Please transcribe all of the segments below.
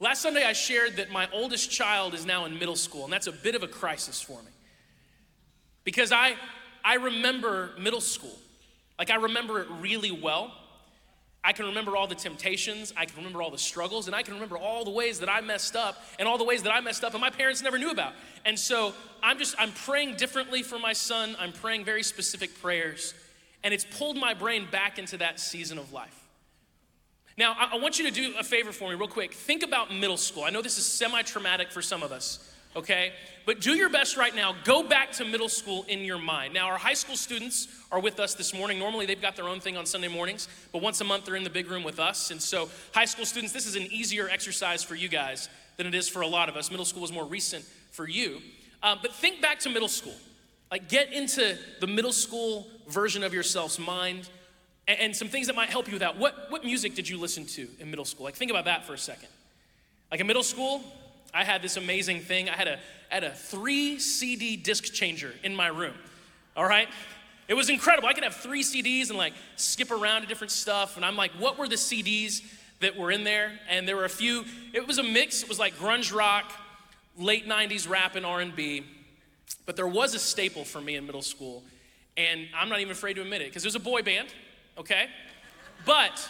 Last Sunday, I shared that my oldest child is now in middle school, and that's a bit of a crisis for me. Because I, I remember middle school. Like, I remember it really well. I can remember all the temptations, I can remember all the struggles, and I can remember all the ways that I messed up and all the ways that I messed up and my parents never knew about. And so I'm just, I'm praying differently for my son. I'm praying very specific prayers, and it's pulled my brain back into that season of life. Now, I, want you to do a favor for me, real quick. Think about middle school. I know this is semi traumatic for some of us okay? But do your best right now. Go back to middle school in your mind. Now, our high school students are with us this morning. Normally, they've got their own thing on Sunday mornings, but once a month, they're in the big room with us. And so, high school students, this is an easier exercise for you guys than it is for a lot of us. Middle school is more recent for you. Um, but think back to middle school. Like, get into the middle school version of yourself's mind and, and some things that might help you with that. What, what music did you listen to in middle school? Like, think about that for a second. Like, in middle school, I had this amazing thing. I had a, had a three CD disc changer in my room. All right? It was incredible. I could have three CDs and like skip around to different stuff. And I'm like, what were the CDs that were in there? And there were a few. It was a mix. It was like grunge rock, late '90s rap and R&B. But there was a staple for me in middle school, and I'm not even afraid to admit it because it was a boy band. Okay, but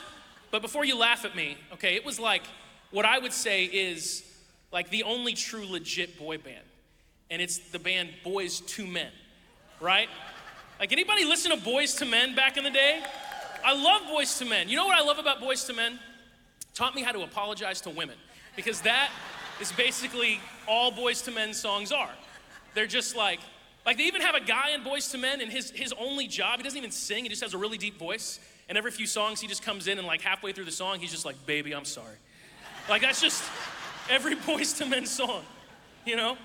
but before you laugh at me, okay, it was like what I would say is like the only true legit boy band. And it's the band Boyz II Men, right? Like anybody listen to Boyz II Men back in the day? I love Boyz II Men. You know what I love about Boyz II Men? Taught me how to apologize to women. Because that is basically all Boyz II Men songs are. They're just like, like they even have a guy in Boyz II Men, and his, his only job, he doesn't even sing, he just has a really deep voice. And every few songs, he just comes in and like halfway through the song, he's just like, baby, I'm sorry. Like that's just, every Boyz II Men song, you know?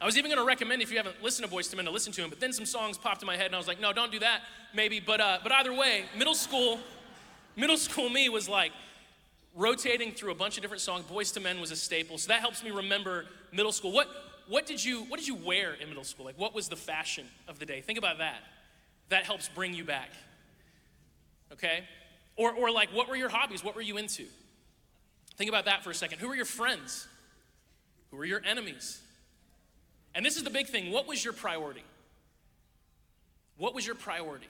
I was even gonna recommend if you haven't listened to Boyz II Men to listen to him, but then some songs popped in my head and I was like, no, don't do that, maybe. But uh, but either way, middle school, middle school me was like rotating through a bunch of different songs. Boyz II Men was a staple, so that helps me remember middle school. What what did you what did you wear in middle school? Like what was the fashion of the day? Think about that. That helps bring you back. Okay? Or or like what were your hobbies? What were you into? Think about that for a second. Who were your friends? Who were your enemies? And this is the big thing. What was your priority? What was your priority?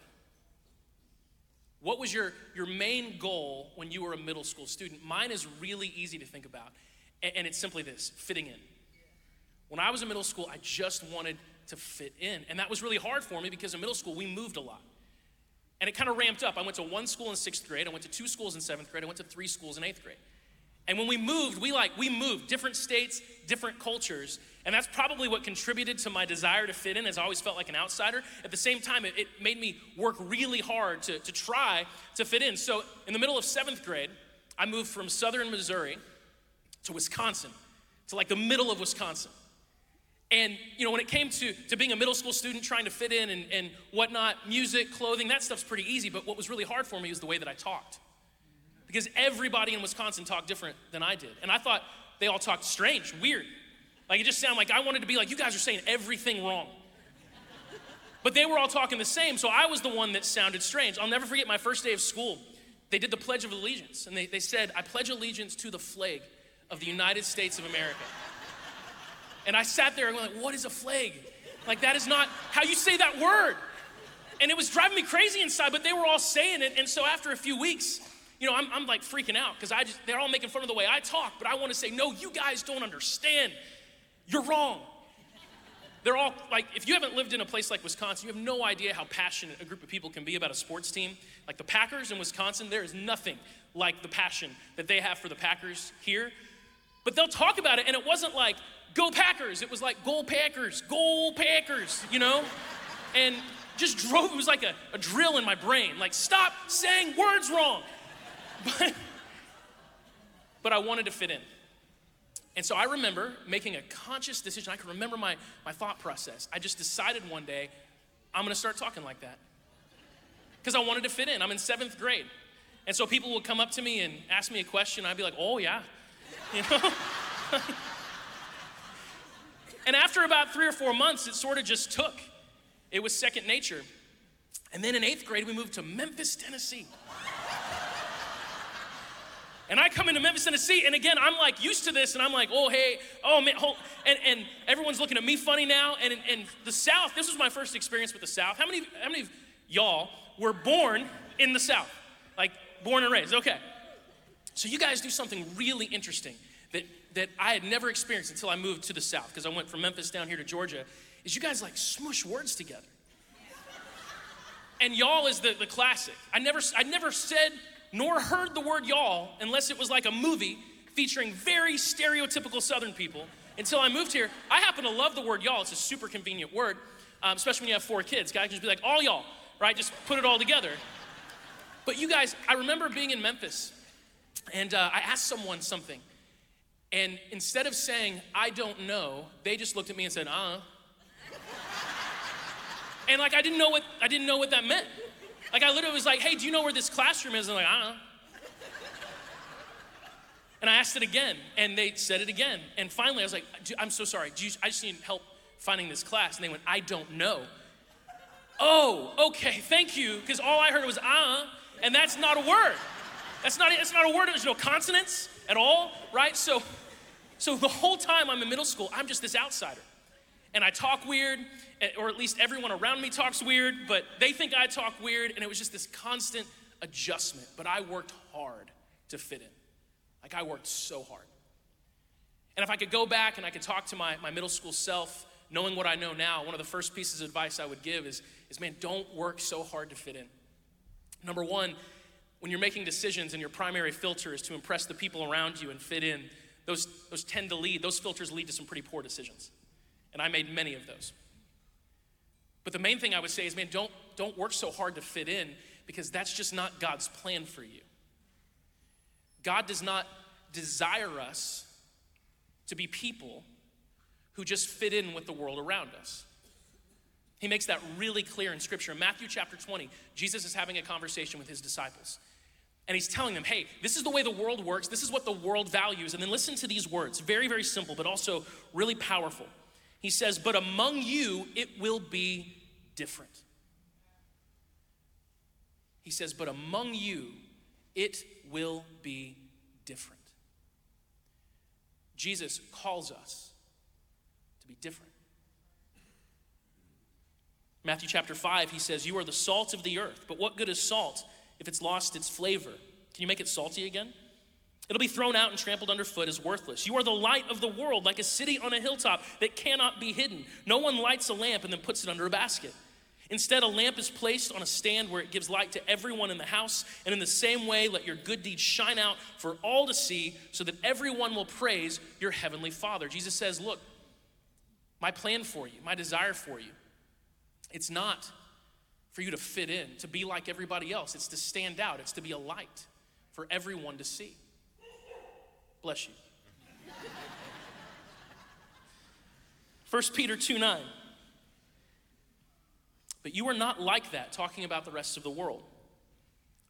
What was your, your main goal when you were a middle school student? Mine is really easy to think about, and, and it's simply this fitting in. When I was in middle school, I just wanted to fit in. And that was really hard for me because in middle school, we moved a lot. And it kind of ramped up. I went to one school in sixth grade, I went to two schools in seventh grade, I went to three schools in eighth grade. And when we moved, we like, we moved different states, different cultures. And that's probably what contributed to my desire to fit in, as I always felt like an outsider. At the same time, it, it made me work really hard to, to try to fit in. So in the middle of seventh grade, I moved from southern Missouri to Wisconsin, to like the middle of Wisconsin. And you know, when it came to, to being a middle school student trying to fit in and, and whatnot, music, clothing, that stuff's pretty easy. But what was really hard for me was the way that I talked because everybody in Wisconsin talked different than I did. And I thought they all talked strange, weird. Like it just sounded like I wanted to be like, you guys are saying everything wrong. But they were all talking the same, so I was the one that sounded strange. I'll never forget my first day of school. They did the Pledge of Allegiance, and they, they said, I pledge allegiance to the flag of the United States of America. And I sat there and went, like, what is a flag? Like, that is not how you say that word. And it was driving me crazy inside, but they were all saying it. And so after a few weeks, you know, I'm, I'm like freaking out because I just, they're all making fun of the way I talk, but I want to say, no, you guys don't understand. You're wrong. They're all like, if you haven't lived in a place like Wisconsin, you have no idea how passionate a group of people can be about a sports team. Like the Packers in Wisconsin, there is nothing like the passion that they have for the Packers here. But they'll talk about it, and it wasn't like, go Packers. It was like, go Packers, go Packers, you know? And just drove, it was like a, a drill in my brain. Like, stop saying words wrong. But, but I wanted to fit in. And so I remember making a conscious decision. I can remember my, my thought process. I just decided one day, I'm gonna start talking like that. Because I wanted to fit in. I'm in seventh grade. And so people would come up to me and ask me a question. I'd be like, oh, yeah. You know? and after about three or four months, it sort of just took. It was second nature. And then in eighth grade, we moved to Memphis, Tennessee. And I come into Memphis, Tennessee, and again, I'm like used to this, and I'm like, oh, hey, oh, man, hold, and, and everyone's looking at me funny now. And in the South, this was my first experience with the South. How many, how many of y'all were born in the South? Like, born and raised, okay. So you guys do something really interesting that, that I had never experienced until I moved to the South, because I went from Memphis down here to Georgia, is you guys like smush words together. And y'all is the, the classic. I never, I never said nor heard the word y'all unless it was like a movie featuring very stereotypical Southern people until I moved here. I happen to love the word y'all. It's a super convenient word, um, especially when you have four kids. Guys can just be like, all y'all, right? Just put it all together. But you guys, I remember being in Memphis and uh, I asked someone something. And instead of saying, I don't know, they just looked at me and said, uh. and like I didn't know what I didn't know what that meant. Like I literally was like, hey, do you know where this classroom is? And like, I don't know. And I asked it again, and they said it again. And finally, I was like, I'm so sorry. You, I just need help finding this class. And they went, I don't know. Oh, okay, thank you. Because all I heard was ah, uh, and that's not a word. That's not, that's not a word. There's no consonants at all, right? So, so the whole time I'm in middle school, I'm just this outsider and I talk weird, eh, or at least everyone around me talks weird, but they think I talk weird, and it was just this constant adjustment. But I worked hard to fit in. Like, I worked so hard. And if I could go back and I could talk to my, my middle school self, knowing what I know now, one of the first pieces of advice I would give is, is man, don't work so hard to fit in. Number one, when you're making decisions and your primary filter is to impress the people around you and fit in, those, those tend to lead, those filters lead to some pretty poor decisions. And I made many of those. But the main thing I would say is, man, don't, don't work so hard to fit in because that's just not God's plan for you. God does not desire us to be people who just fit in with the world around us. He makes that really clear in Scripture. In Matthew chapter 20, Jesus is having a conversation with his disciples. And he's telling them, hey, this is the way the world works. This is what the world values. And then listen to these words very, very simple, but also really powerful. He says, But among you it will be different. He says, But among you it will be different. Jesus calls us to be different. Matthew chapter 5, he says, You are the salt of the earth, but what good is salt if it's lost its flavor? Can you make it salty again? It'll be thrown out and trampled underfoot as worthless. You are the light of the world, like a city on a hilltop that cannot be hidden. No one lights a lamp and then puts it under a basket. Instead, a lamp is placed on a stand where it gives light to everyone in the house. And in the same way, let your good deeds shine out for all to see, so that everyone will praise your heavenly Father. Jesus says, Look, my plan for you, my desire for you, it's not for you to fit in, to be like everybody else. It's to stand out, it's to be a light for everyone to see. Bless you. 1 Peter 2 9. But you are not like that, talking about the rest of the world.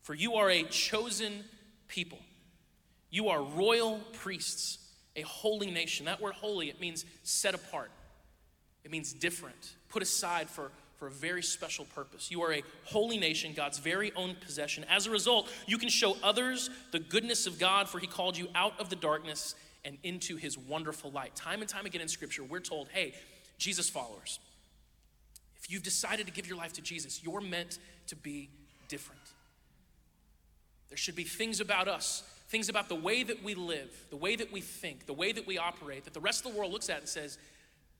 For you are a chosen people. You are royal priests, a holy nation. That word holy, it means set apart, it means different, put aside for for a very special purpose. You are a holy nation, God's very own possession. As a result, you can show others the goodness of God, for He called you out of the darkness and into His wonderful light. Time and time again in Scripture, we're told, hey, Jesus followers, if you've decided to give your life to Jesus, you're meant to be different. There should be things about us, things about the way that we live, the way that we think, the way that we operate, that the rest of the world looks at and says,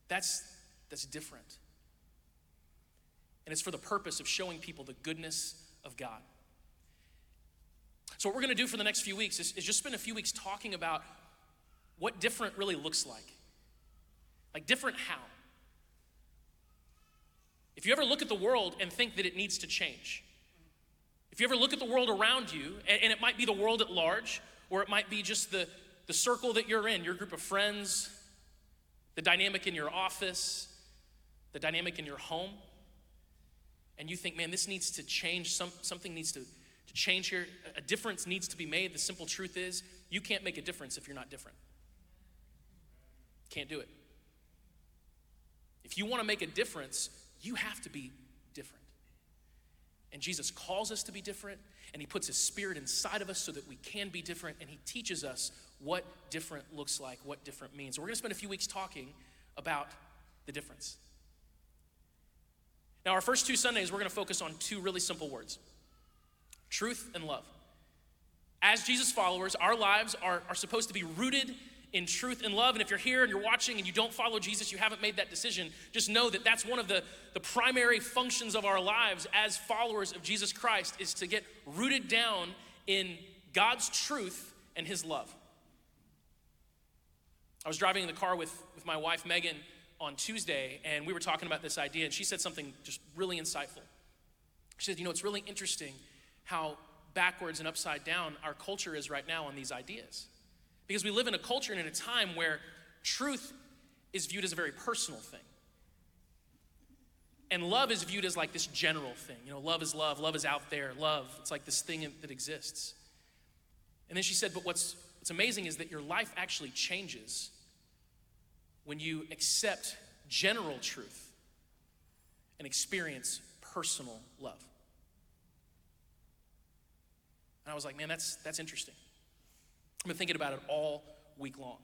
that's, that's different. And it's for the purpose of showing people the goodness of God. So, what we're going to do for the next few weeks is, is just spend a few weeks talking about what different really looks like. Like, different how. If you ever look at the world and think that it needs to change, if you ever look at the world around you, and, and, it might be the world at large, or it might be just the, the circle that you're in, your group of friends, the dynamic in your office, the dynamic in your home, and you think, man, this needs to change, some, something needs to, to change here, a difference needs to be made, the simple truth is you can't make a difference if you're not different. Can't do it. If you want to make a difference, you have to be different. And Jesus calls us to be different, and He puts His Spirit inside of us so that we can be different, and He teaches us what different looks like, what different means. We're gonna spend a few weeks talking about the difference. Now, our first two Sundays, we're gonna focus on two really simple words truth and love. As Jesus followers, our lives are, are supposed to be rooted in truth and love. And if you're here and you're watching and you don't follow Jesus, you haven't made that decision, just know that that's one of the, the primary functions of our lives as followers of Jesus Christ is to get rooted down in God's truth and his love. I was driving in the car with, with my wife, Megan, on Tuesday, and we were talking about this idea, and she said something just really insightful. She said, You know, it's really interesting how backwards and upside down our culture is right now on these ideas. Because we live in a culture and in a time where truth is viewed as a very personal thing. And love is viewed as like this general thing. You know, love is love, love is out there, love. It's like this thing that exists. And then she said, but what's, what's amazing is that your life actually changes when you accept general truth and experience personal love. And I was like, man, that's, that's interesting. I've been thinking about it all week long.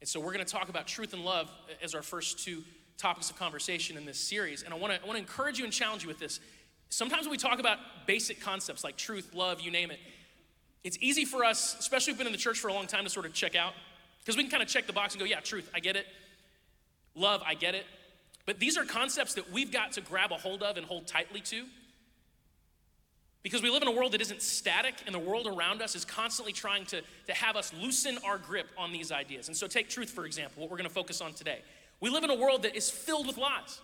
And so we're going to talk about truth and love as our first two topics of conversation in this series. And I want to I want to encourage you and challenge you with this. Sometimes when we talk about basic concepts like truth, love, you name it, it's easy for us, especially if we've been in the church for a long time, to sort of check out. Because we can kind of check the box and go, yeah, truth, I get it. Love, I get it. But these are concepts that we've got to grab a hold of and hold tightly to because we live in a world that isn't static, and the world around us is constantly trying to, to have us loosen our grip on these ideas. And so, take truth, for example, what we're going to focus on today. We live in a world that is filled with lies.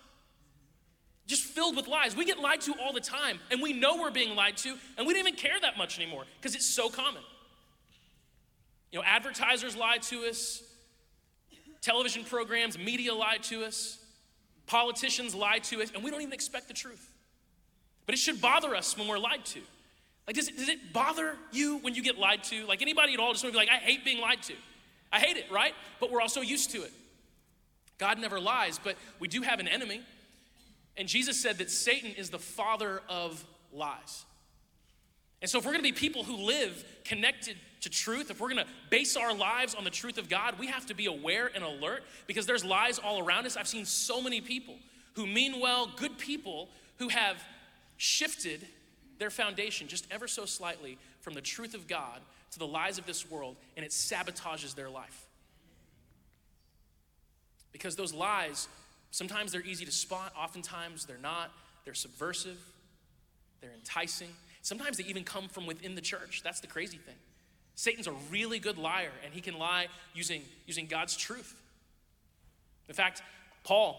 Just filled with lies. We get lied to all the time, and we know we're being lied to, and we don't even care that much anymore because it's so common. You know, advertisers lie to us, television programs, media lie to us, politicians lie to us, and we don't even expect the truth. But it should bother us when we're lied to. Like, does it, does it bother you when you get lied to? Like, anybody at all just want to be like, I hate being lied to. I hate it, right? But we're also used to it. God never lies, but we do have an enemy. And Jesus said that Satan is the father of lies. And so, if we're gonna be people who live connected to truth, if we're gonna base our lives on the truth of God, we have to be aware and alert because there's lies all around us. I've seen so many people who mean well, good people, who have shifted their foundation just ever so slightly from the truth of God to the lies of this world, and it sabotages their life. Because those lies, sometimes they're easy to spot, oftentimes they're not. They're subversive, they're enticing. Sometimes they even come from within the church. That's the crazy thing. Satan's a really good liar, and he can lie using, using God's truth. In fact, Paul,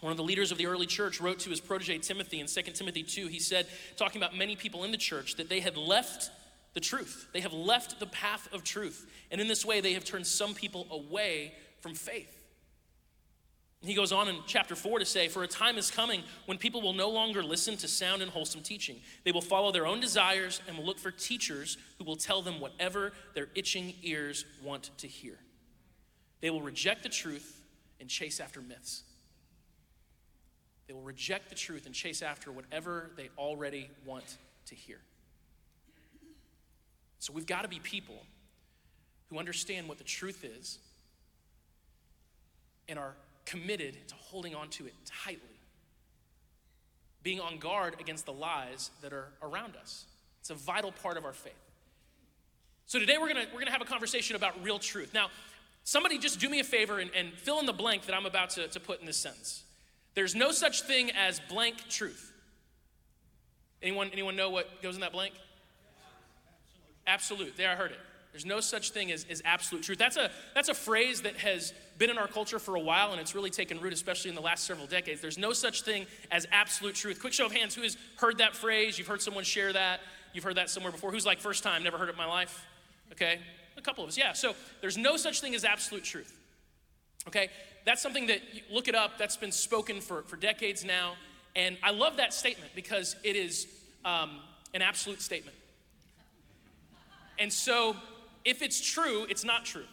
one of the leaders of the early church wrote to his protege Timothy in 2 Timothy 2. He said, talking about many people in the church, that they had left the truth. They have left the path of truth. And in this way, they have turned some people away from faith. He goes on in chapter 4 to say, For a time is coming when people will no longer listen to sound and wholesome teaching. They will follow their own desires and will look for teachers who will tell them whatever their itching ears want to hear. They will reject the truth and chase after myths. They will reject the truth and chase after whatever they already want to hear. So we've got to be people who understand what the truth is and are committed to holding on to it tightly, being on guard against the lies that are around us. It's a vital part of our faith. So today we're gonna, we're gonna have a conversation about real truth. Now, somebody just do me a favor and, and fill in the blank that I'm about to, to put in this sentence. There's no such thing as blank truth. Anyone, anyone know what goes in that blank? Absolute. There, I heard it. There's no such thing as, as absolute truth. That's a, that's a phrase that has been in our culture for a while and it's really taken root, especially in the last several decades. There's no such thing as absolute truth. Quick show of hands, who has heard that phrase? You've heard someone share that? You've heard that somewhere before? Who's like, first time, never heard it in my life? Okay, a couple of us, yeah. So there's no such thing as absolute truth. Okay, that's something that, look it up, that's been spoken for, for decades now. And I love that statement because it is um, an absolute statement. And so, if it's true, it's not true.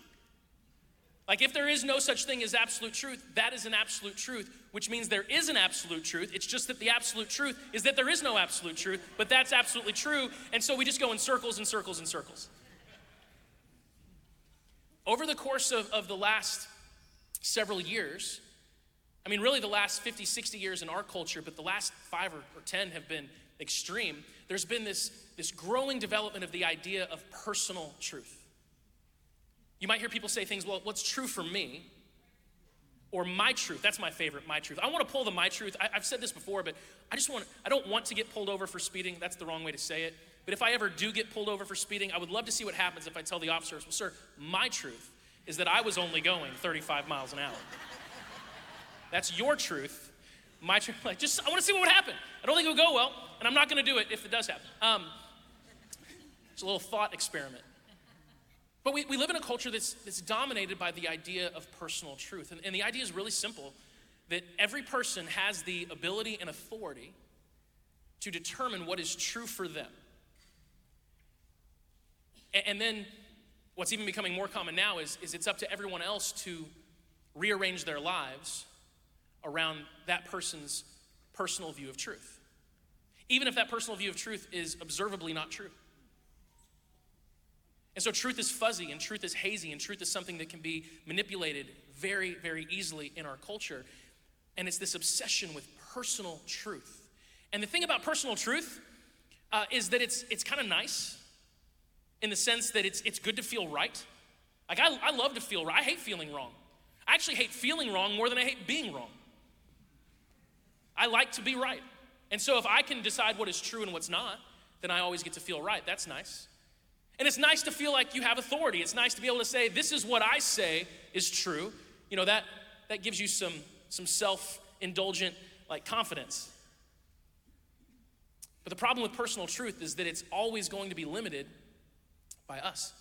Like, if there is no such thing as absolute truth, that is an absolute truth, which means there is an absolute truth. It's just that the absolute truth is that there is no absolute truth, but that's absolutely true. And so we just go in circles and circles and circles. Over the course of, of the last several years, I mean, really the last 50, 60 years in our culture, but the last five or, or 10 have been extreme. There's been this, this growing development of the idea of personal truth. You might hear people say things, well, what's true for me? Or my truth. That's my favorite, my truth. I want to pull the my truth. I, have said this before, but I just want, I don't want to get pulled over for speeding. That's the wrong way to say it. But if I ever do get pulled over for speeding, I would love to see what happens if I tell the officers, well, sir, my truth is that I was only going 35 miles an hour. That's your truth. My truth, like, just, I want to see what would happen. I don't think it would go well, and I'm not going to do it if it does happen. Um, it's a little thought experiment. But we, we live in a culture that's, that's dominated by the idea of personal truth. And, and the idea is really simple that every person has the ability and authority to determine what is true for them. And, and then what's even becoming more common now is, is it's up to everyone else to rearrange their lives around that person's personal view of truth. Even if that personal view of truth is observably not true. And so truth is fuzzy and truth is hazy and truth is something that can be manipulated very, very easily in our culture. And it's this obsession with personal truth. And the thing about personal truth uh, is that it's, it's kind of nice in the sense that it's, it's good to feel right. Like, I, I love to feel right. I hate feeling wrong. I actually hate feeling wrong more than I hate being wrong. I like to be right. And so if I can decide what is true and what's not, then I always get to feel right. That's nice. And it's nice to feel like you have authority. It's nice to be able to say, this is what I say is true. You know, that, that gives you some, some self-indulgent like confidence. But the problem with personal truth is that it's always going to be limited by us,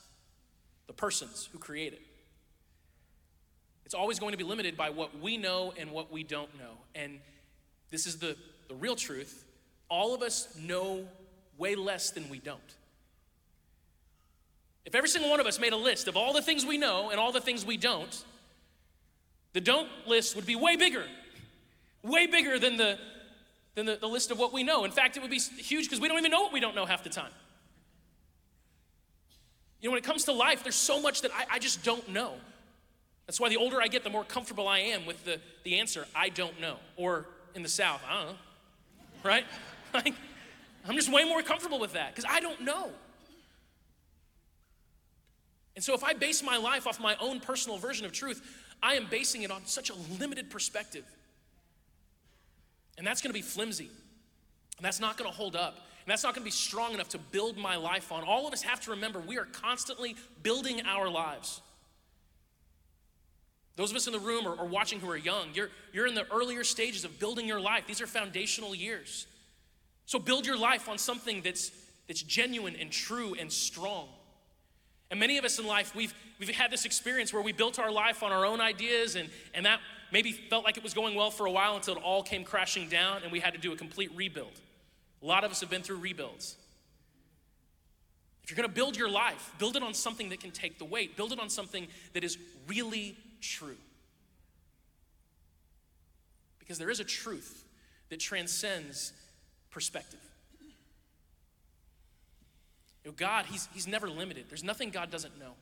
the persons who create it. It's always going to be limited by what we know and what we don't know. And this is the, the real truth. All of us know way less than we don't. If every single one of us made a list of all the things we know and all the things we don't, the don't list would be way bigger, way bigger than the, than the, the list of what we know. In fact, it would be huge because we don't even know what we don't know half the time. You know, when it comes to life, there's so much that I, I just don't know. That's why the older I get, the more comfortable I am with the, the answer, I don't know. Or in the South, I don't know. Right? Like, I'm just way more comfortable with that because I don't know. And so if I base my life off my own personal version of truth, I am basing it on such a limited perspective. And that's going to be flimsy. And that's not going to hold up. And that's not going to be strong enough to build my life on. All of us have to remember we are constantly building our lives. Those of us in the room or, or watching who are young, you're, you're in the earlier stages of building your life. These are foundational years. So build your life on something that's, that's genuine and true and strong. And many of us in life, we've, we've had this experience where we built our life on our own ideas, and, and that maybe felt like it was going well for a while until it all came crashing down and we had to do a complete rebuild. A lot of us have been through rebuilds. If you're gonna build your life, build it on something that can take the weight, build it on something that is really true. Because there is a truth that transcends perspective. You know, God, he's, he's never limited. There's nothing God doesn't know.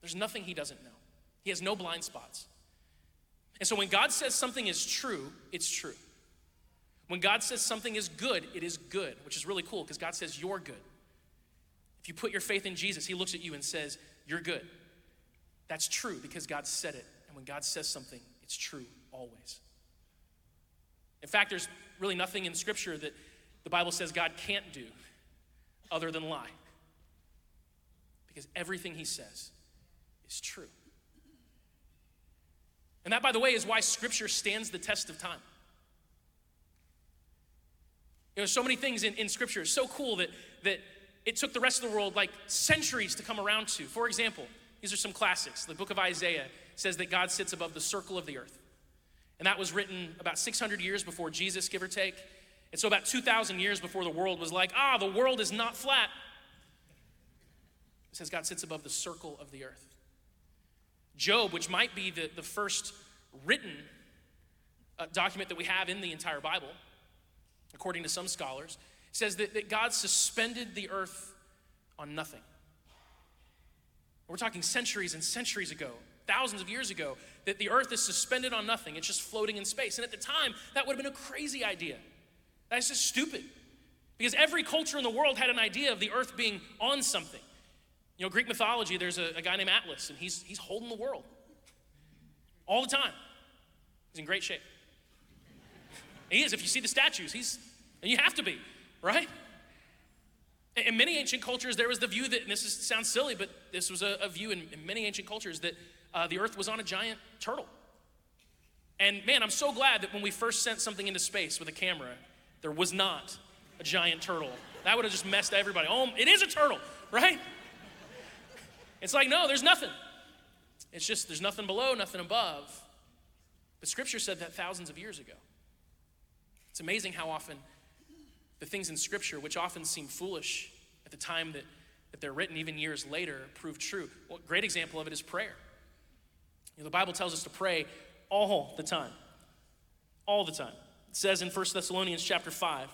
There's nothing He doesn't know. He has no blind spots. And so when God says something is true, it's true. When God says something is good, it is good, which is really cool because God says you're good. If you put your faith in Jesus, He looks at you and says, You're good. That's true because God said it. And when God says something, it's true always. In fact, there's really nothing in Scripture that the Bible says God can't do other than lie. Because everything He says is true. And that, by the way, is why Scripture stands the test of time. You know, so many things in, in Scripture. Is so cool that, that it took the rest of the world like centuries to come around to. For example, these are some classics. The book of Isaiah says that God sits above the circle of the earth. And that was written about 600 years before Jesus, give or take. And so, about 2,000 years before the world was like, ah, the world is not flat. It says God sits above the circle of the earth. Job, which might be the, the first written uh, document that we have in the entire Bible, according to some scholars, says that, that God suspended the earth on nothing. We're talking centuries and centuries ago, thousands of years ago, that the earth is suspended on nothing. It's just floating in space. And at the time, that would have been a crazy idea. That's just stupid. Because every culture in the world had an idea of the earth being on something. You know, Greek mythology, there's a, a guy named Atlas, and he's, he's holding the world all the time. He's in great shape. He is. If you see the statues, he's, and you have to be, right? In many ancient cultures, there was the view that, and this is, sounds silly, but this was a, a view in, in, many ancient cultures that uh, the earth was on a giant turtle. And man, I'm so glad that when we first sent something into space with a camera, there was not a giant turtle. That would have just messed everybody. Oh, it is a turtle, right? It's like, no, there's nothing. It's just there's nothing below, nothing above. But scripture said that thousands of years ago. It's amazing how often the things in Scripture, which often seem foolish at the time that, that they're written, even years later, prove true. Well, great example of it is prayer. You know, the Bible tells us to pray all the time. All the time. It says in 1 Thessalonians chapter 5,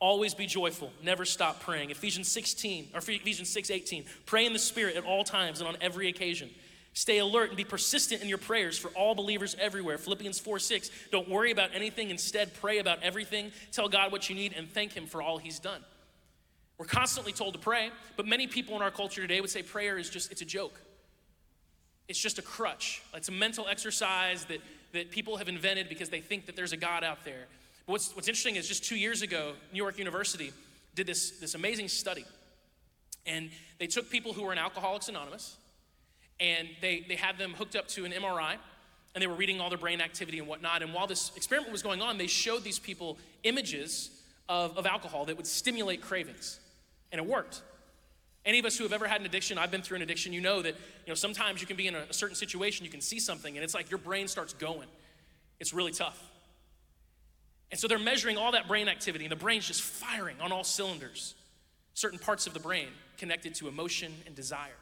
always be joyful, never stop praying. Ephesians 16, or Ephesians 6, 18, pray in the Spirit at all times and on every occasion. Stay alert and be persistent in your prayers for all believers everywhere. Philippians 4 6. Don't worry about anything. Instead, pray about everything. Tell God what you need and thank Him for all He's done. We're constantly told to pray, but many people in our culture today would say prayer is just, it's a joke. It's just a crutch. It's a mental exercise that, that people have invented because they think that there's a God out there. But what's, what's interesting is just two years ago, New York University did this, this amazing study. And they took people who were in Alcoholics Anonymous and they, they had them hooked up to an MRI and they were reading all their brain activity and whatnot. And while this experiment was going on, they showed these people images of, of alcohol that would stimulate cravings. And it worked. Any of us who have ever had an addiction, I've been through an addiction, you know that you know sometimes you can be in a, certain situation, you can see something, and it's like your brain starts going. It's really tough. And so they're measuring all that brain activity, and the brain's just firing on all cylinders. Certain parts of the brain connected to emotion and desire.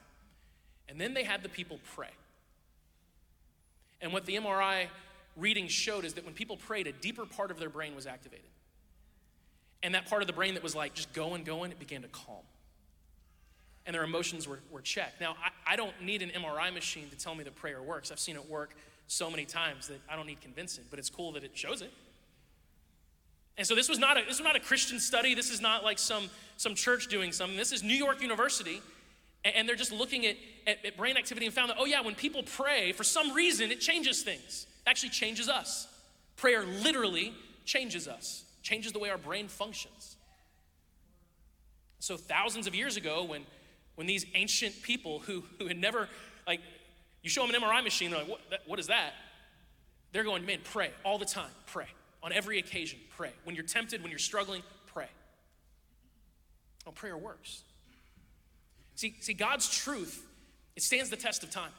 And then they had the people pray. And what the MRI reading showed is that when people prayed, a deeper part of their brain was activated. And that part of the brain that was like just going, going, it began to calm. And their emotions were, were checked. Now, I, I don't need an MRI machine to tell me that prayer works. I've seen it work so many times that I don't need convincing, but it's cool that it shows it. And so this was not a, this was not a Christian study. This is not like some, some church doing something. This is New York University and they're just looking at, at, at, brain activity and found that, oh, yeah, when people pray, for some reason, it changes things. It actually changes us. Prayer literally changes us, changes the way our brain functions. So, thousands of years ago, when, when these ancient people who, who had never, like, you show them an MRI machine, they're like, what, that, what is that? They're going, man, pray all the time, pray. On every occasion, pray. When you're tempted, when you're struggling, pray. Oh, prayer works. See, see, God's truth, it stands the test of time.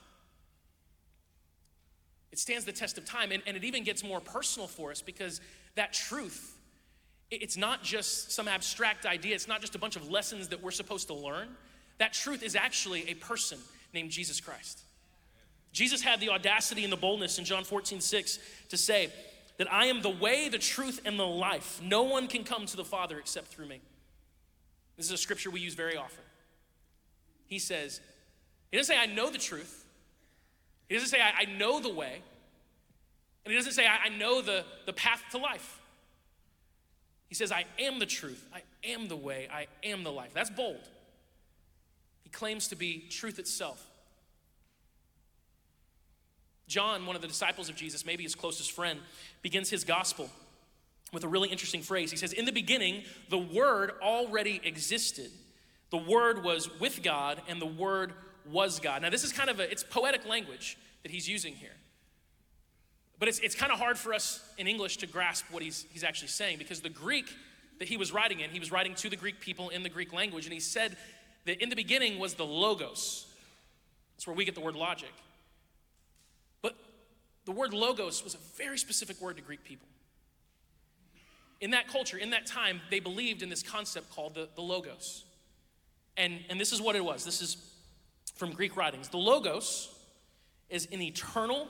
It stands the test of time, and, and it even gets more personal for us because that truth, it's not just some abstract idea, it's not just a bunch of lessons that we're supposed to learn. That truth is actually a person named Jesus Christ. Jesus had the audacity and the boldness in John 14, 6 to say that I am the way, the truth, and the life. No one can come to the Father except through me. This is a scripture we use very often. He says, He doesn't say, I know the truth. He doesn't say, I, I know the way. And he doesn't say, I, I know the, the path to life. He says, I am the truth. I am the way. I am the life. That's bold. He claims to be truth itself. John, one of the disciples of Jesus, maybe his closest friend, begins his gospel with a really interesting phrase. He says, In the beginning, the Word already existed. The Word was with God, and the Word was God. Now, this is kind of a, it's poetic language that he's using here. But it's, it's kind of hard for us in English to grasp what he's, he's actually saying because the Greek that he was writing in, he was writing to the Greek people in the Greek language, and he said that in the beginning was the logos. That's where we get the word logic. But the word logos was a very specific word to Greek people. In that culture, in that time, they believed in this concept called the, the logos. And, and this is what it was. This is from Greek writings. The Logos is an eternal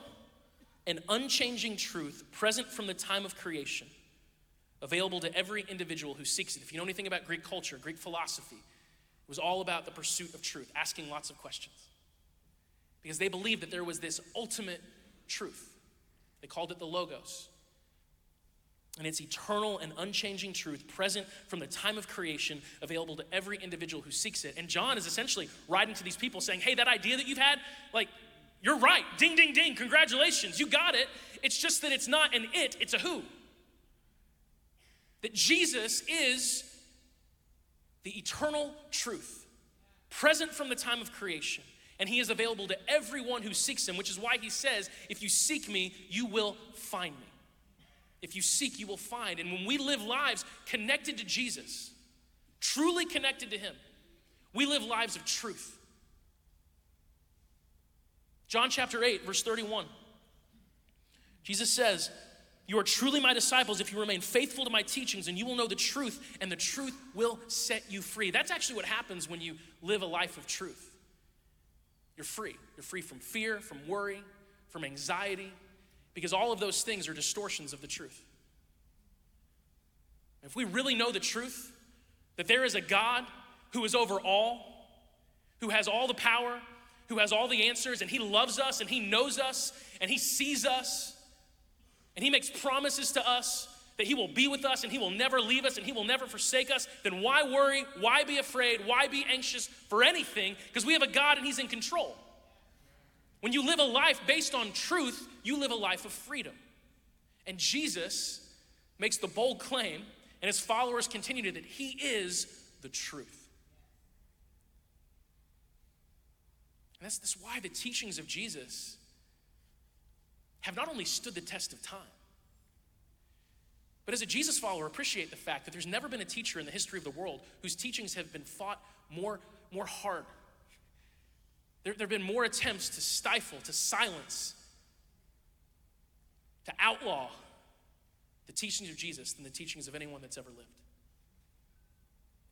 and unchanging truth present from the time of creation, available to every individual who seeks it. If you know anything about Greek culture, Greek philosophy, it was all about the pursuit of truth, asking lots of questions. Because they believed that there was this ultimate truth. They called it the Logos. And it's eternal and unchanging truth present from the time of creation, available to every individual who seeks it. And John is essentially writing to these people saying, Hey, that idea that you've had, like, you're right. Ding, ding, ding. Congratulations. You got it. It's just that it's not an it, it's a who. That Jesus is the eternal truth, present from the time of creation. And he is available to everyone who seeks him, which is why he says, If you seek me, you will find me. If you seek, you will find. And when we live lives connected to Jesus, truly connected to him, we live lives of truth. John chapter 8, verse 31. Jesus says, You are truly my disciples if you remain faithful to my teachings, and you will know the truth, and the truth will set you free. That's actually what happens when you live a life of truth. You're free. You're free from fear, from worry, from anxiety, because all of those things are distortions of the truth. If we really know the truth, that there is a God who is over all, who has all the power, who has all the answers, and He loves us, and He knows us, and He sees us, and He makes promises to us that He will be with us, and He will never leave us, and He will never forsake us, then why worry? Why be afraid? Why be anxious for anything? Because we have a God and He's in control. When you live a life based on truth, you live a life of freedom. And Jesus makes the bold claim, and his followers continue to, that he is the truth. And that's, that's why the teachings of Jesus have not only stood the test of time, but as a Jesus follower, appreciate the fact that there's never been a teacher in the history of the world whose teachings have been fought more, more hard. There, there have been more attempts to stifle, to silence, to outlaw the teachings of Jesus than the teachings of anyone that's ever lived.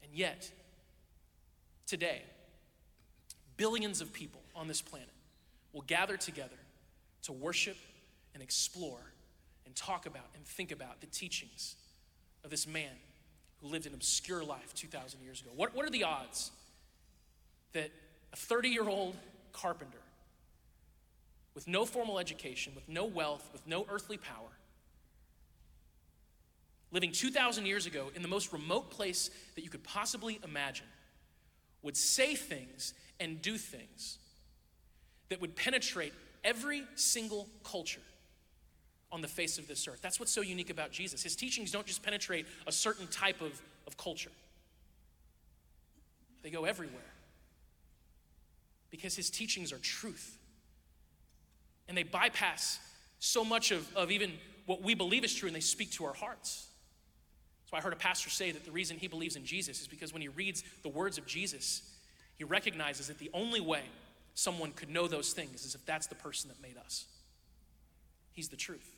And yet, today, billions of people on this planet will gather together to worship and explore and talk about and think about the teachings of this man who lived an obscure life 2,000 years ago. What, what are the odds that a 30 year old carpenter with no formal education, with no wealth, with no earthly power, living 2,000 years ago in the most remote place that you could possibly imagine, would say things and do things that would penetrate every single culture on the face of this earth. That's what's so unique about Jesus. His teachings don't just penetrate a certain type of, of culture, they go everywhere because his teachings are truth. And they bypass so much of, of even what we believe is true and they speak to our hearts. So I heard a pastor say that the reason he believes in Jesus is because when he reads the words of Jesus, he recognizes that the only way someone could know those things is if that's the person that made us. He's the truth.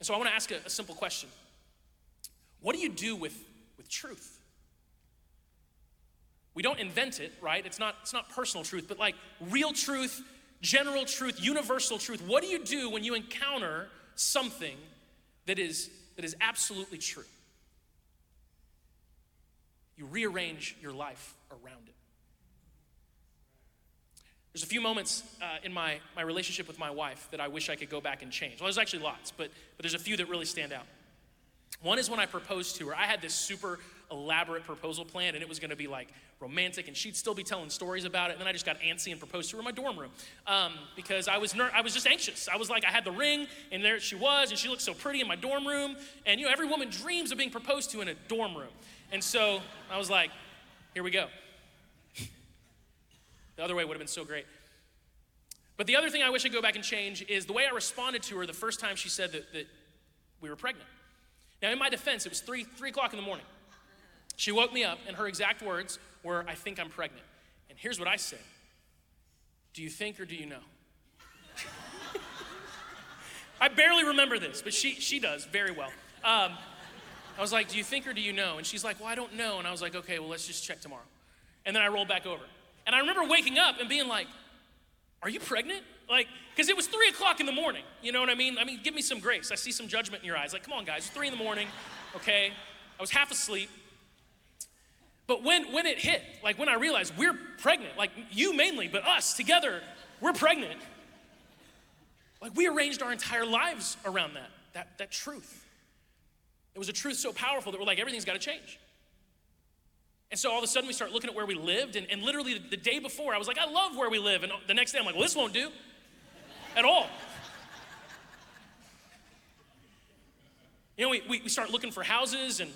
And so I want to ask a, a simple question What do you do with, with truth? We don't invent it, right? It's not, it's not personal truth, but like real truth, general truth, universal truth. What do you do when you encounter something that is, that is absolutely true? you rearrange your life around it. There's a few moments uh, in my, my relationship with my wife that I wish I could go back and change. Well, there's actually lots, but, but there's a few that really stand out. One is when I proposed to her. I had this super elaborate proposal plan, and it was gonna be like romantic, and she'd still be telling stories about it. And then I just got antsy and proposed to her in my dorm room um, because I was ner- I was just anxious. I was like, I had the ring, and there she was, and she looked so pretty in my dorm room. And you know, every woman dreams of being proposed to in a dorm room. And so I was like, here we go. The other way would have been so great. But the other thing I wish I'd go back and change is the way I responded to her the first time she said that, that we were pregnant. Now, in my defense, it was three, three o'clock in the morning. She woke me up, and her exact words were, I think I'm pregnant. And here's what I said Do you think or do you know? I barely remember this, but she, she does very well. Um, I was like, Do you think or do you know? And she's like, Well, I don't know. And I was like, Okay, well, let's just check tomorrow. And then I rolled back over. And I remember waking up and being like, Are you pregnant? Like, because it was three o'clock in the morning. You know what I mean? I mean, give me some grace. I see some judgment in your eyes. Like, come on, guys, it's three in the morning, okay? I was half asleep. But when, when it hit, like when I realized we're pregnant, like you mainly, but us together, we're pregnant. Like we arranged our entire lives around that, that, that truth. It was a truth so powerful that we're like, everything's got to change. And so all of a sudden we start looking at where we lived, and, and literally the, the day before, I was like, I love where we live. And the next day, I'm like, well, this won't do at all. You know, we, we, start looking for houses, and,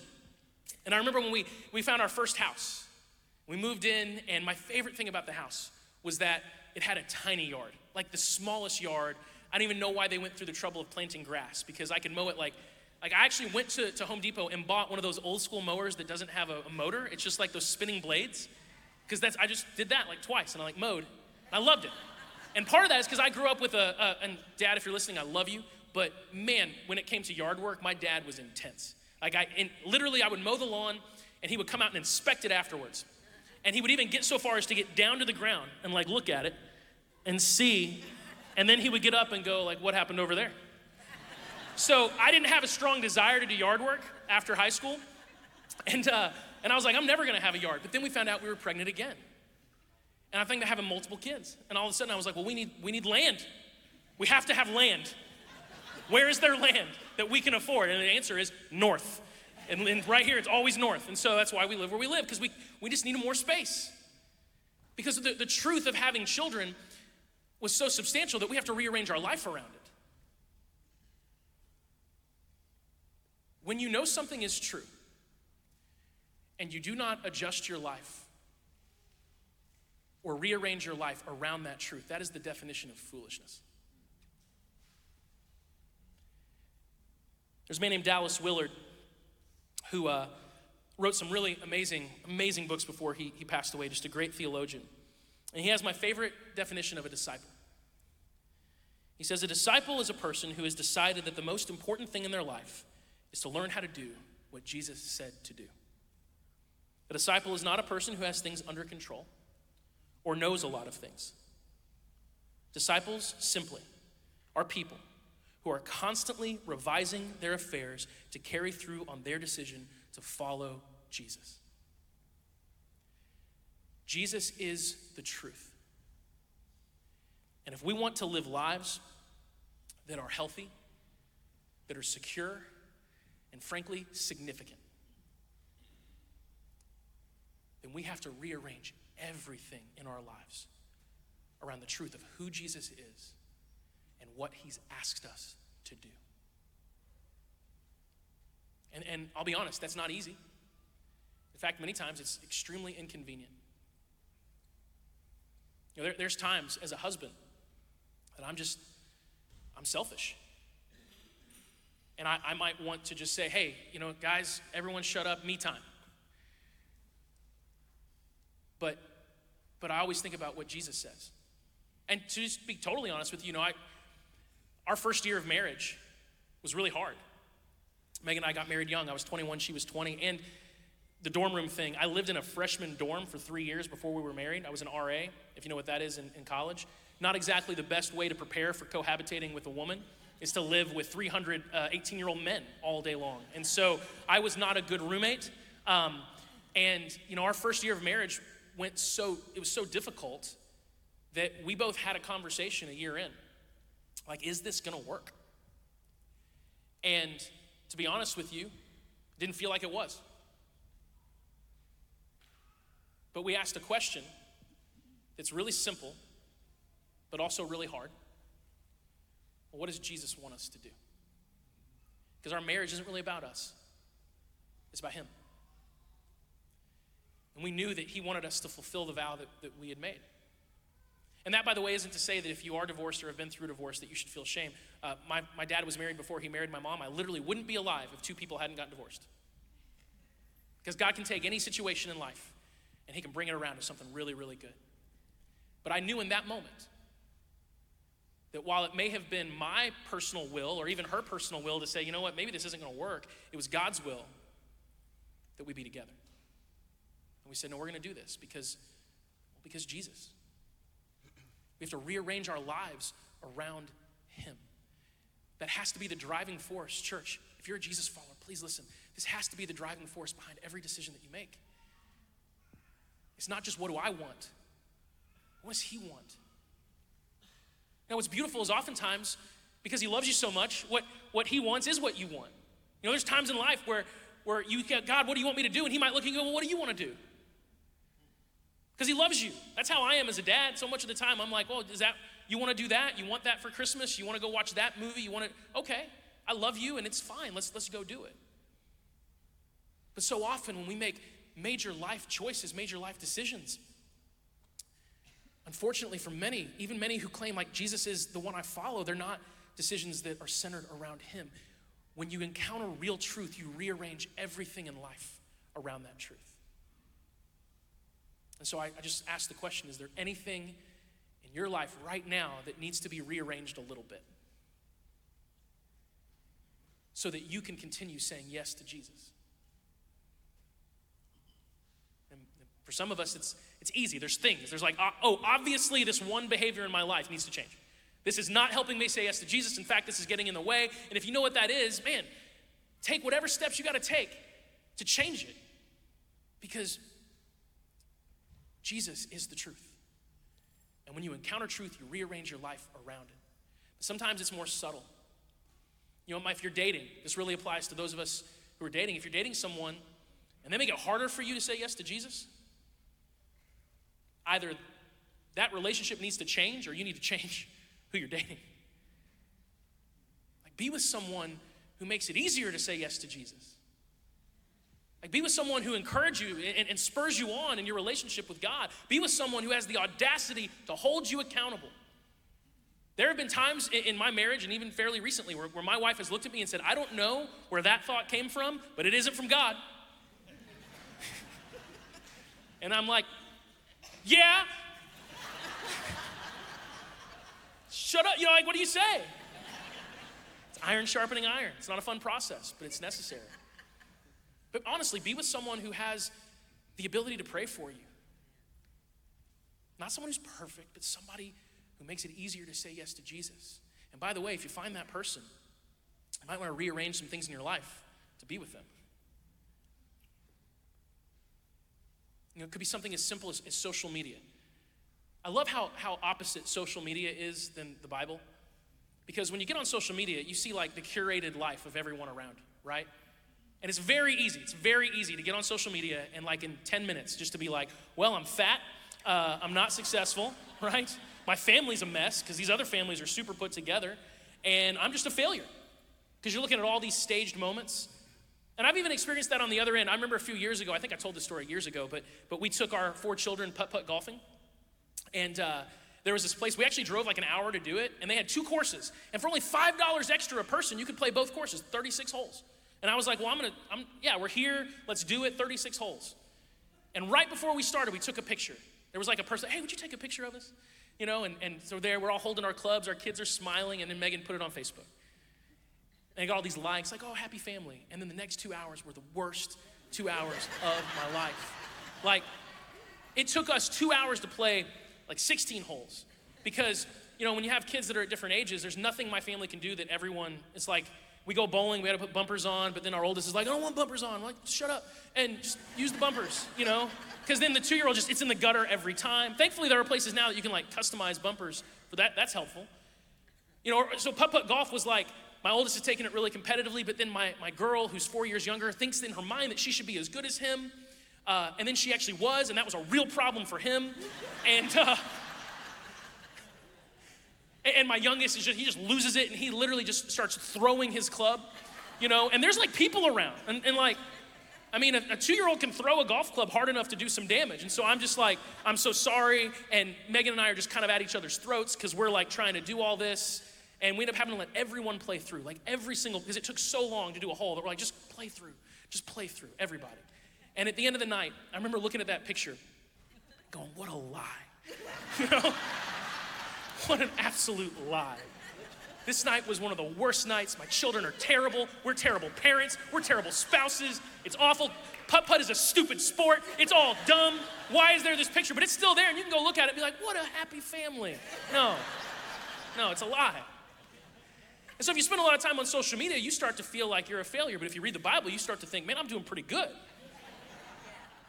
and I remember when we, we found our first house, we moved in, and my favorite thing about the house was that it had a tiny yard, like the smallest yard. I don't even know why they went through the trouble of planting grass because I could mow it like like I actually went to, to Home Depot and bought one of those old school mowers that doesn't have a, a motor. It's just like those spinning blades. Because that's I just did that like twice and I like mowed. I loved it. And part of that is because I grew up with a, a, and dad, if you're listening, I love you. But man, when it came to yard work, my dad was intense. Like I, and literally, I would mow the lawn, and he would come out and inspect it afterwards. And he would even get so far as to get down to the ground and like look at it and see, and then he would get up and go like, "What happened over there?" So I didn't have a strong desire to do yard work after high school. And, uh, and I was like, I'm never gonna have a yard. But then we found out we were pregnant again. And I think they're having multiple kids. And all of a sudden I was like, well, we need, we need land. We have to have land. Where is there land that we can afford? And the answer is north. And, and right here, it's always north. And so that's why we live where we live, because we, we just need more space. Because the, the truth of having children was so substantial that we have to rearrange our life around it. When you know something is true and you do not adjust your life or rearrange your life around that truth, that is the definition of foolishness. There's a man named Dallas Willard who uh, wrote some really amazing, amazing books before he, he passed away, just a great theologian. And he has my favorite definition of a disciple. He says, A disciple is a person who has decided that the most important thing in their life is to learn how to do what Jesus said to do. A disciple is not a person who has things under control or knows a lot of things. Disciples simply are people who are constantly revising their affairs to carry through on their decision to follow Jesus. Jesus is the truth. And if we want to live lives that are healthy, that are secure, and frankly, significant, then we have to rearrange everything in our lives around the truth of who Jesus is and what he's asked us to do. And, and I'll be honest, that's not easy. In fact, many times it's extremely inconvenient. You know, there, there's times as a husband that I'm just, I'm selfish. And I, I might want to just say, hey, you know, guys, everyone shut up, me time. But, but I always think about what Jesus says. And to just be totally honest with you, you know, I, our first year of marriage was really hard. Megan and I got married young. I was 21, she was 20. And the dorm room thing, I lived in a freshman dorm for three years before we were married. I was an RA, if you know what that is in, in college. Not exactly the best way to prepare for cohabitating with a woman is to live with 300 18 uh, year old men all day long. And so I was not a good roommate. Um, and, you know, our first year of marriage went so, it was so difficult that we both had a conversation a year in. Like, is this gonna work? And to be honest with you, didn't feel like it was. But we asked a question that's really simple, but also really hard. What does Jesus want us to do? Because our marriage isn't really about us, it's about Him. And we knew that He wanted us to fulfill the vow that, that we had made. And that, by the way, isn't to say that if you are divorced or have been through divorce that you should feel shame. Uh, my, my dad was married before he married my mom. I literally wouldn't be alive if two people hadn't gotten divorced. Because God can take any situation in life and He can bring it around to something really, really good. But I knew in that moment that while it may have been my personal will or even her personal will to say, you know what, maybe this isn't going to work, it was God's will that we be together. And we said, no, we're going to do this because, because Jesus. We have to rearrange our lives around Him. That has to be the driving force, church. If you're a Jesus follower, please listen. This has to be the driving force behind every decision that you make. It's not just what do I want, what does He want? Now, what's beautiful is oftentimes, because He loves you so much, what, what He wants is what you want. You know, there's times in life where, where you get, God, what do you want me to do? And He might look and go, well, what do you want to do? Because He loves you. That's how I am as a dad. So much of the time, I'm like, well, is that, you want to do that? You want that for Christmas? You want to go watch that movie? You want to, okay, I love you and it's fine. Let's, let's go do it. But so often when we make major life choices, major life decisions, unfortunately for many, even many who claim like Jesus is the one I follow, they're not decisions that are centered around Him. When you encounter real truth, you rearrange everything in life around that truth. And so I, I just ask the question is there anything in your life right now that needs to be rearranged a little bit? So that you can continue saying yes to Jesus. And for some of us, it's, it's easy. There's things. There's like, uh, oh, obviously, this one behavior in my life needs to change. This is not helping me say yes to Jesus. In fact, this is getting in the way. And if you know what that is, man, take whatever steps you got to take to change it. Because Jesus is the truth. And when you encounter truth, you rearrange your life around it. But sometimes it's more subtle. You know, if you're dating, this really applies to those of us who are dating. If you're dating someone and they make it harder for you to say yes to Jesus, either that relationship needs to change or you need to change who you're dating. Like, be with someone who makes it easier to say yes to Jesus. Like, be with someone who encourages you and, and spurs you on in your relationship with God. Be with someone who has the audacity to hold you accountable. There have been times in my marriage, and even fairly recently, where, where, my wife has looked at me and said, I don't know where that thought came from, but it isn't from God. and I'm like, yeah, Shut up. You know, like, what do you say? It's iron sharpening iron. It's not a fun process, but it's necessary. But honestly, be with someone who has the ability to pray for you. Not someone who's perfect, but somebody who makes it easier to say yes to Jesus. And by the way, if you find that person, you might want to rearrange some things in your life to be with them. You know, it could be something as simple as, as social media. I love how, how opposite social media is than the Bible. Because when you get on social media, you see like the curated life of everyone around, right? And it's very easy. It's very easy to get on social media and like in 10 minutes just to be like, well, I'm fat, uh, I'm not successful, right? My family's a mess because these other families are super put together, and I'm just a failure. Because you're looking at all these staged moments. And I've even experienced that on the other end. I remember a few years ago, I think I told this story years ago, but, but we took our four children putt putt golfing. And uh, there was this place, we actually drove like an hour to do it, and they had two courses. And for only $5 extra a person, you could play both courses, 36 holes. And I was like, well, I'm gonna, I'm, yeah, we're here, let's do it, 36 holes. And right before we started, we took a picture. There was like a person, hey, would you take a picture of us? You know, and, and so there, we're all holding our clubs, our kids are smiling, and then Megan put it on Facebook. And I got all these likes, like, oh, happy family. And then the next two hours were the worst two hours of my life. Like, it took us two hours to play like 16 holes. Because, you know, when you have kids that are at different ages, there's nothing my family can do that everyone, it's like, we go bowling, we had to put bumpers on, but then our oldest is like, I don't want bumpers on. Like, shut up and just use the bumpers, you know? Because then the two year old just, it's in the gutter every time. Thankfully, there are places now that you can like customize bumpers for that. That's helpful. You know, so putt putt golf was like, my oldest is taking it really competitively, but then my, my girl, who's four years younger, thinks in her mind that she should be as good as him. Uh, and then she actually was, and that was a real problem for him. And, uh, and my youngest is just, he just loses it and he literally just starts throwing his club, you know, and there's like people around. And, and like, I mean, a, a two year old can throw a golf club hard enough to do some damage. And so I'm just like, I'm so sorry. And Megan and I are just kind of at each other's throats because we're like trying to do all this. And we end up having to let everyone play through, like every single, because it took so long to do a hole that we're like, just play through, just play through, everybody. And at the end of the night, I remember looking at that picture, going, what a lie. You know? What an absolute lie. This night was one of the worst nights. My children are terrible. We're terrible parents. We're terrible spouses. It's awful. Putt putt is a stupid sport. It's all dumb. Why is there this picture? But it's still there, and you can go look at it and be like, what a happy family. No, no, it's a lie. And so if you spend a lot of time on social media, you start to feel like you're a failure. But if you read the Bible, you start to think, man, I'm doing pretty good.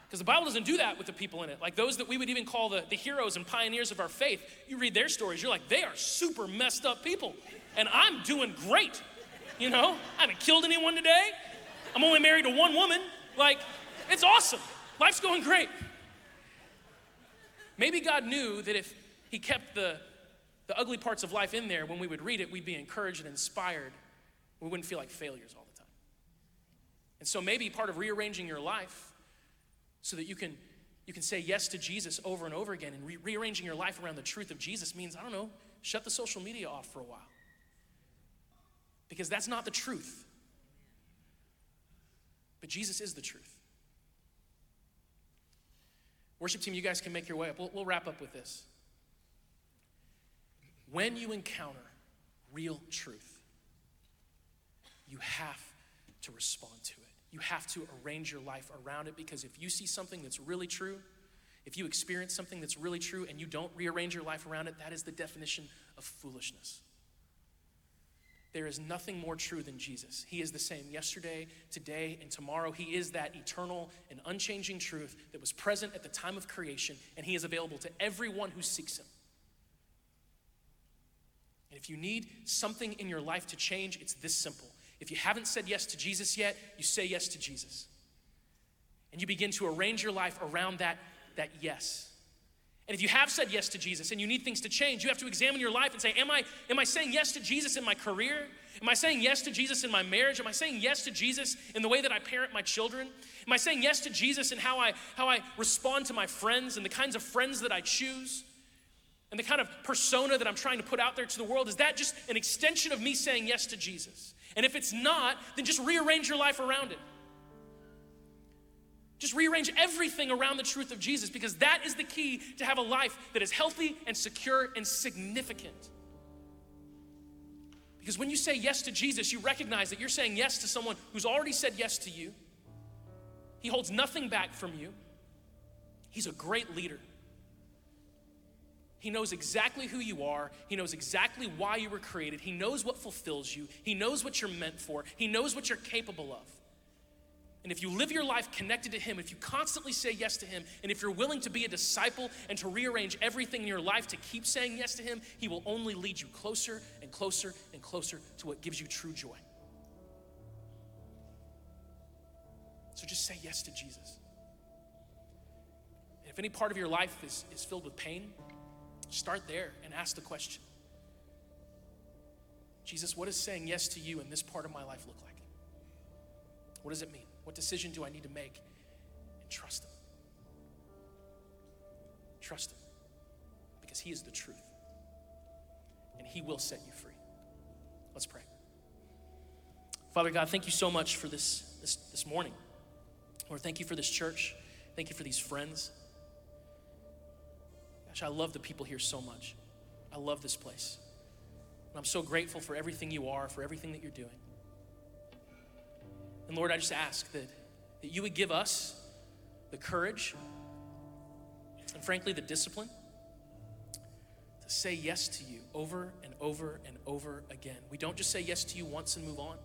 Because the Bible doesn't do that with the people in it. Like those that we would even call the, the heroes and pioneers of our faith, you read their stories, you're like, they are super messed up people. And I'm doing great. You know, I haven't killed anyone today. I'm only married to one woman. Like, it's awesome. Life's going great. Maybe God knew that if He kept the, the ugly parts of life in there, when we would read it, we'd be encouraged and inspired. We wouldn't feel like failures all the time. And so maybe part of rearranging your life so that you can, you can say yes to Jesus over and over again and re- rearranging your life around the truth of Jesus means, I don't know, shut the social media off for a while. Because that's not the truth. But Jesus is the truth. Worship team, you guys can make your way up. We'll, we'll wrap up with this. When you encounter real truth, you have to respond to it. You have to arrange your life around it because if you see something that's really true, if you experience something that's really true and you don't rearrange your life around it, that is the definition of foolishness. There is nothing more true than Jesus. He is the same yesterday, today, and tomorrow. He is that eternal and unchanging truth that was present at the time of creation, and He is available to everyone who seeks Him. And if you need something in your life to change, it's this simple. If you haven't said yes to Jesus yet, you say yes to Jesus. And you begin to arrange your life around that, that yes. And if you have said yes to Jesus and you need things to change, you have to examine your life and say, Am I, am I saying yes to Jesus in my career? Am I saying yes to Jesus in my marriage? Am I saying yes to Jesus in the way that I parent my children? Am I saying yes to Jesus in how I, how I respond to my friends and the kinds of friends that I choose? And the kind of persona that I'm trying to put out there to the world? Is that just an extension of me saying yes to Jesus? And if it's not, then just rearrange your life around it. Just rearrange everything around the truth of Jesus because that is the key to have a life that is healthy and secure and significant. Because when you say yes to Jesus, you recognize that you're saying yes to someone who's already said yes to you. He holds nothing back from you. He's a great leader. He knows exactly who you are. He knows exactly why you were created. He knows what fulfills you. He knows what you're meant for. He knows what you're capable of. And if you live your life connected to Him, if you constantly say yes to Him, and if you're willing to be a disciple and to rearrange everything in your life to keep saying yes to Him, He will only lead you closer and closer and closer to what gives you true joy. So just say yes to Jesus. And if any part of your life is, is filled with pain, start there and ask the question Jesus, what does saying yes to you in this part of my life look like? What does it mean? What decision do I need to make? And trust Him. Trust Him. Because He is the truth. And He will set you free. Let's pray. Father God, thank you so much for this, this, this morning. Lord, thank you for this church. Thank you for these friends. Gosh, I love the people here so much. I love this place. And I'm so grateful for everything you are, for everything that you're doing. And Lord, I just ask that, that you would give us the courage and, frankly, the discipline to say yes to you over and over and over again. We don't just say yes to you once and move on.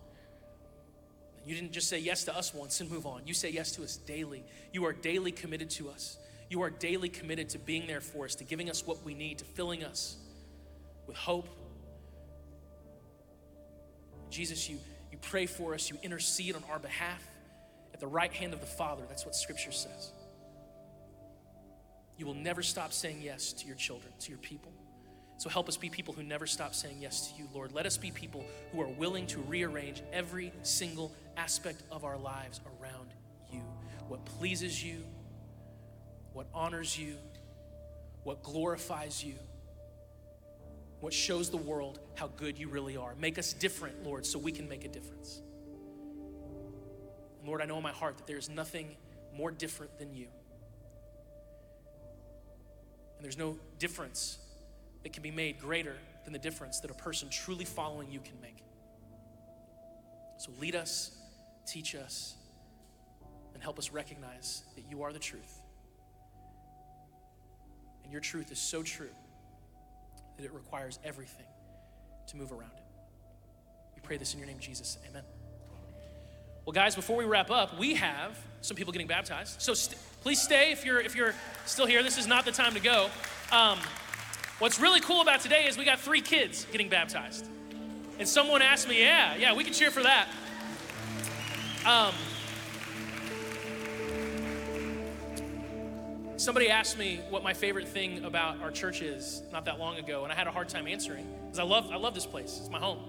You didn't just say yes to us once and move on. You say yes to us daily. You are daily committed to us. You are daily committed to being there for us, to giving us what we need, to filling us with hope. Jesus, you you pray for us, you intercede on our behalf at the right hand of the Father. That's what Scripture says. You will never stop saying yes to your children, to your people. So help us be people who never stop saying yes to you, Lord. Let us be people who are willing to rearrange every single aspect of our lives around you. What pleases you, what honors you, what glorifies you what shows the world how good you really are. Make us different, Lord, so we can make a difference. And Lord, I know in my heart that there is nothing more different than you. And there's no difference that can be made greater than the difference that a person truly following you can make. So lead us, teach us, and help us recognize that you are the truth. And your truth is so true that it requires everything to move around it. We pray this in your name, Jesus. Amen. Well, guys, before we wrap up, we have some people getting baptized. So st- please stay if you're if you're still here. This is not the time to go. Um, what's really cool about today is we got three kids getting baptized, and someone asked me, "Yeah, yeah, we can cheer for that." Um, somebody asked me what my favorite thing about our church is not that long ago, and I had a hard time answering because I love I love this place. It's my home,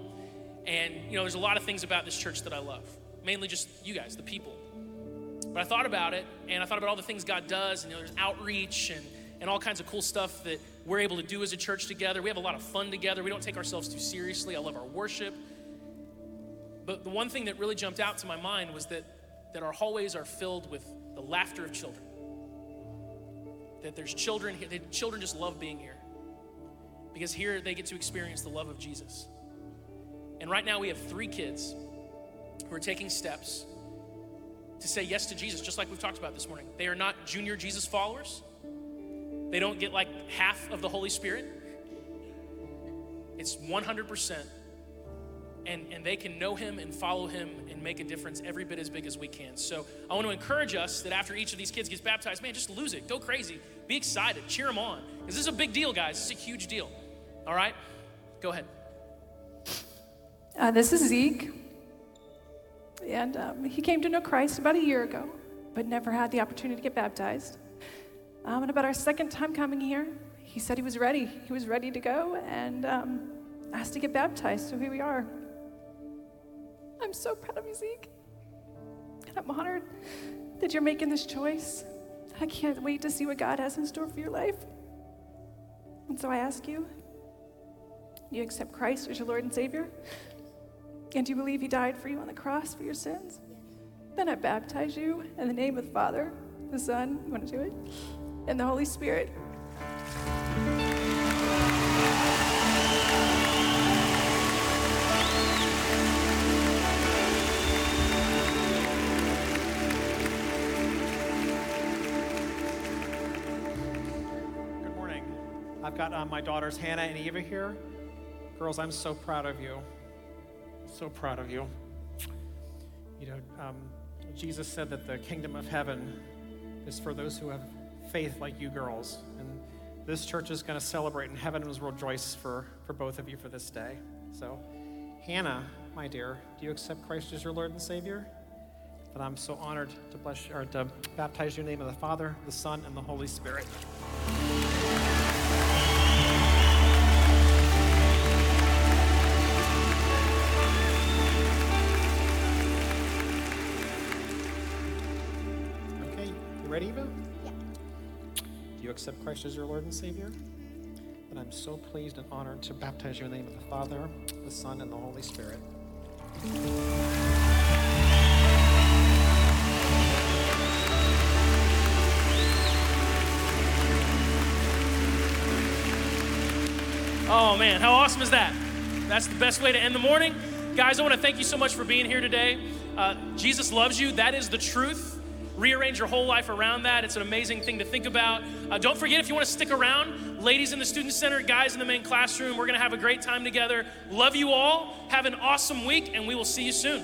and you know, there's a lot of things about this church that I love mainly just you guys, the people. But I thought about it, and I thought about all the things God does, and you know, there's outreach and, and all kinds of cool stuff that we're able to do as a church together. We have a lot of fun together. We don't take ourselves too seriously. I love our worship. But the one thing that really jumped out to my mind was that, that our hallways are filled with the laughter of children. That there's children here, that children just love being here. Because here they get to experience the love of Jesus. And right now we have three kids who are taking steps to say yes to Jesus, just like we've talked about this morning. They are not junior Jesus followers. They don't get like half of the Holy Spirit. It's 100%. And, and they can know him and follow him and make a difference every bit as big as we can. So I want to encourage us that after each of these kids gets baptized, man, just lose it. Go crazy. Be excited. Cheer them on. Because this is a big deal, guys. This is a huge deal. All right? Go ahead. Uh, this is Zeke. And um, he came to know Christ about a year ago, but never had the opportunity to get baptized. Um, and about our second time coming here, he said he was ready. He was ready to go and um, asked to get baptized. So here we are. I'm so proud of you, Zeke. And I'm honored that you're making this choice. I can't wait to see what God has in store for your life. And so I ask you, do you accept Christ as your Lord and Savior? And do you believe he died for you on the cross for your sins? Then I baptize you in the name of the Father, the Son, you want to do it? And the Holy Spirit. I've got uh, my daughters Hannah and Eva here. Girls, I'm so proud of you. So proud of you. You know, um, Jesus said that the kingdom of heaven is for those who have faith like you girls. And this church is going to celebrate, and heaven will rejoice for, for both of you for this day. So, Hannah, my dear, do you accept Christ as your Lord and Savior? But I'm so honored to bless or to baptize you the name of the Father, the Son, and the Holy Spirit. Ready, Eva? Yeah. Do you accept Christ as your Lord and Savior? And I'm so pleased and honored to baptize you in the name of the Father, the Son, and the Holy Spirit. Oh man, how awesome is that? That's the best way to end the morning. Guys, I want to thank you so much for being here today. Uh, Jesus loves you. That is the truth. Rearrange your whole life around that. It's an amazing thing to think about. Uh, don't forget if you want to stick around, ladies in the student center, guys in the main classroom, we're going to have a great time together. Love you all. Have an awesome week, and we will see you soon.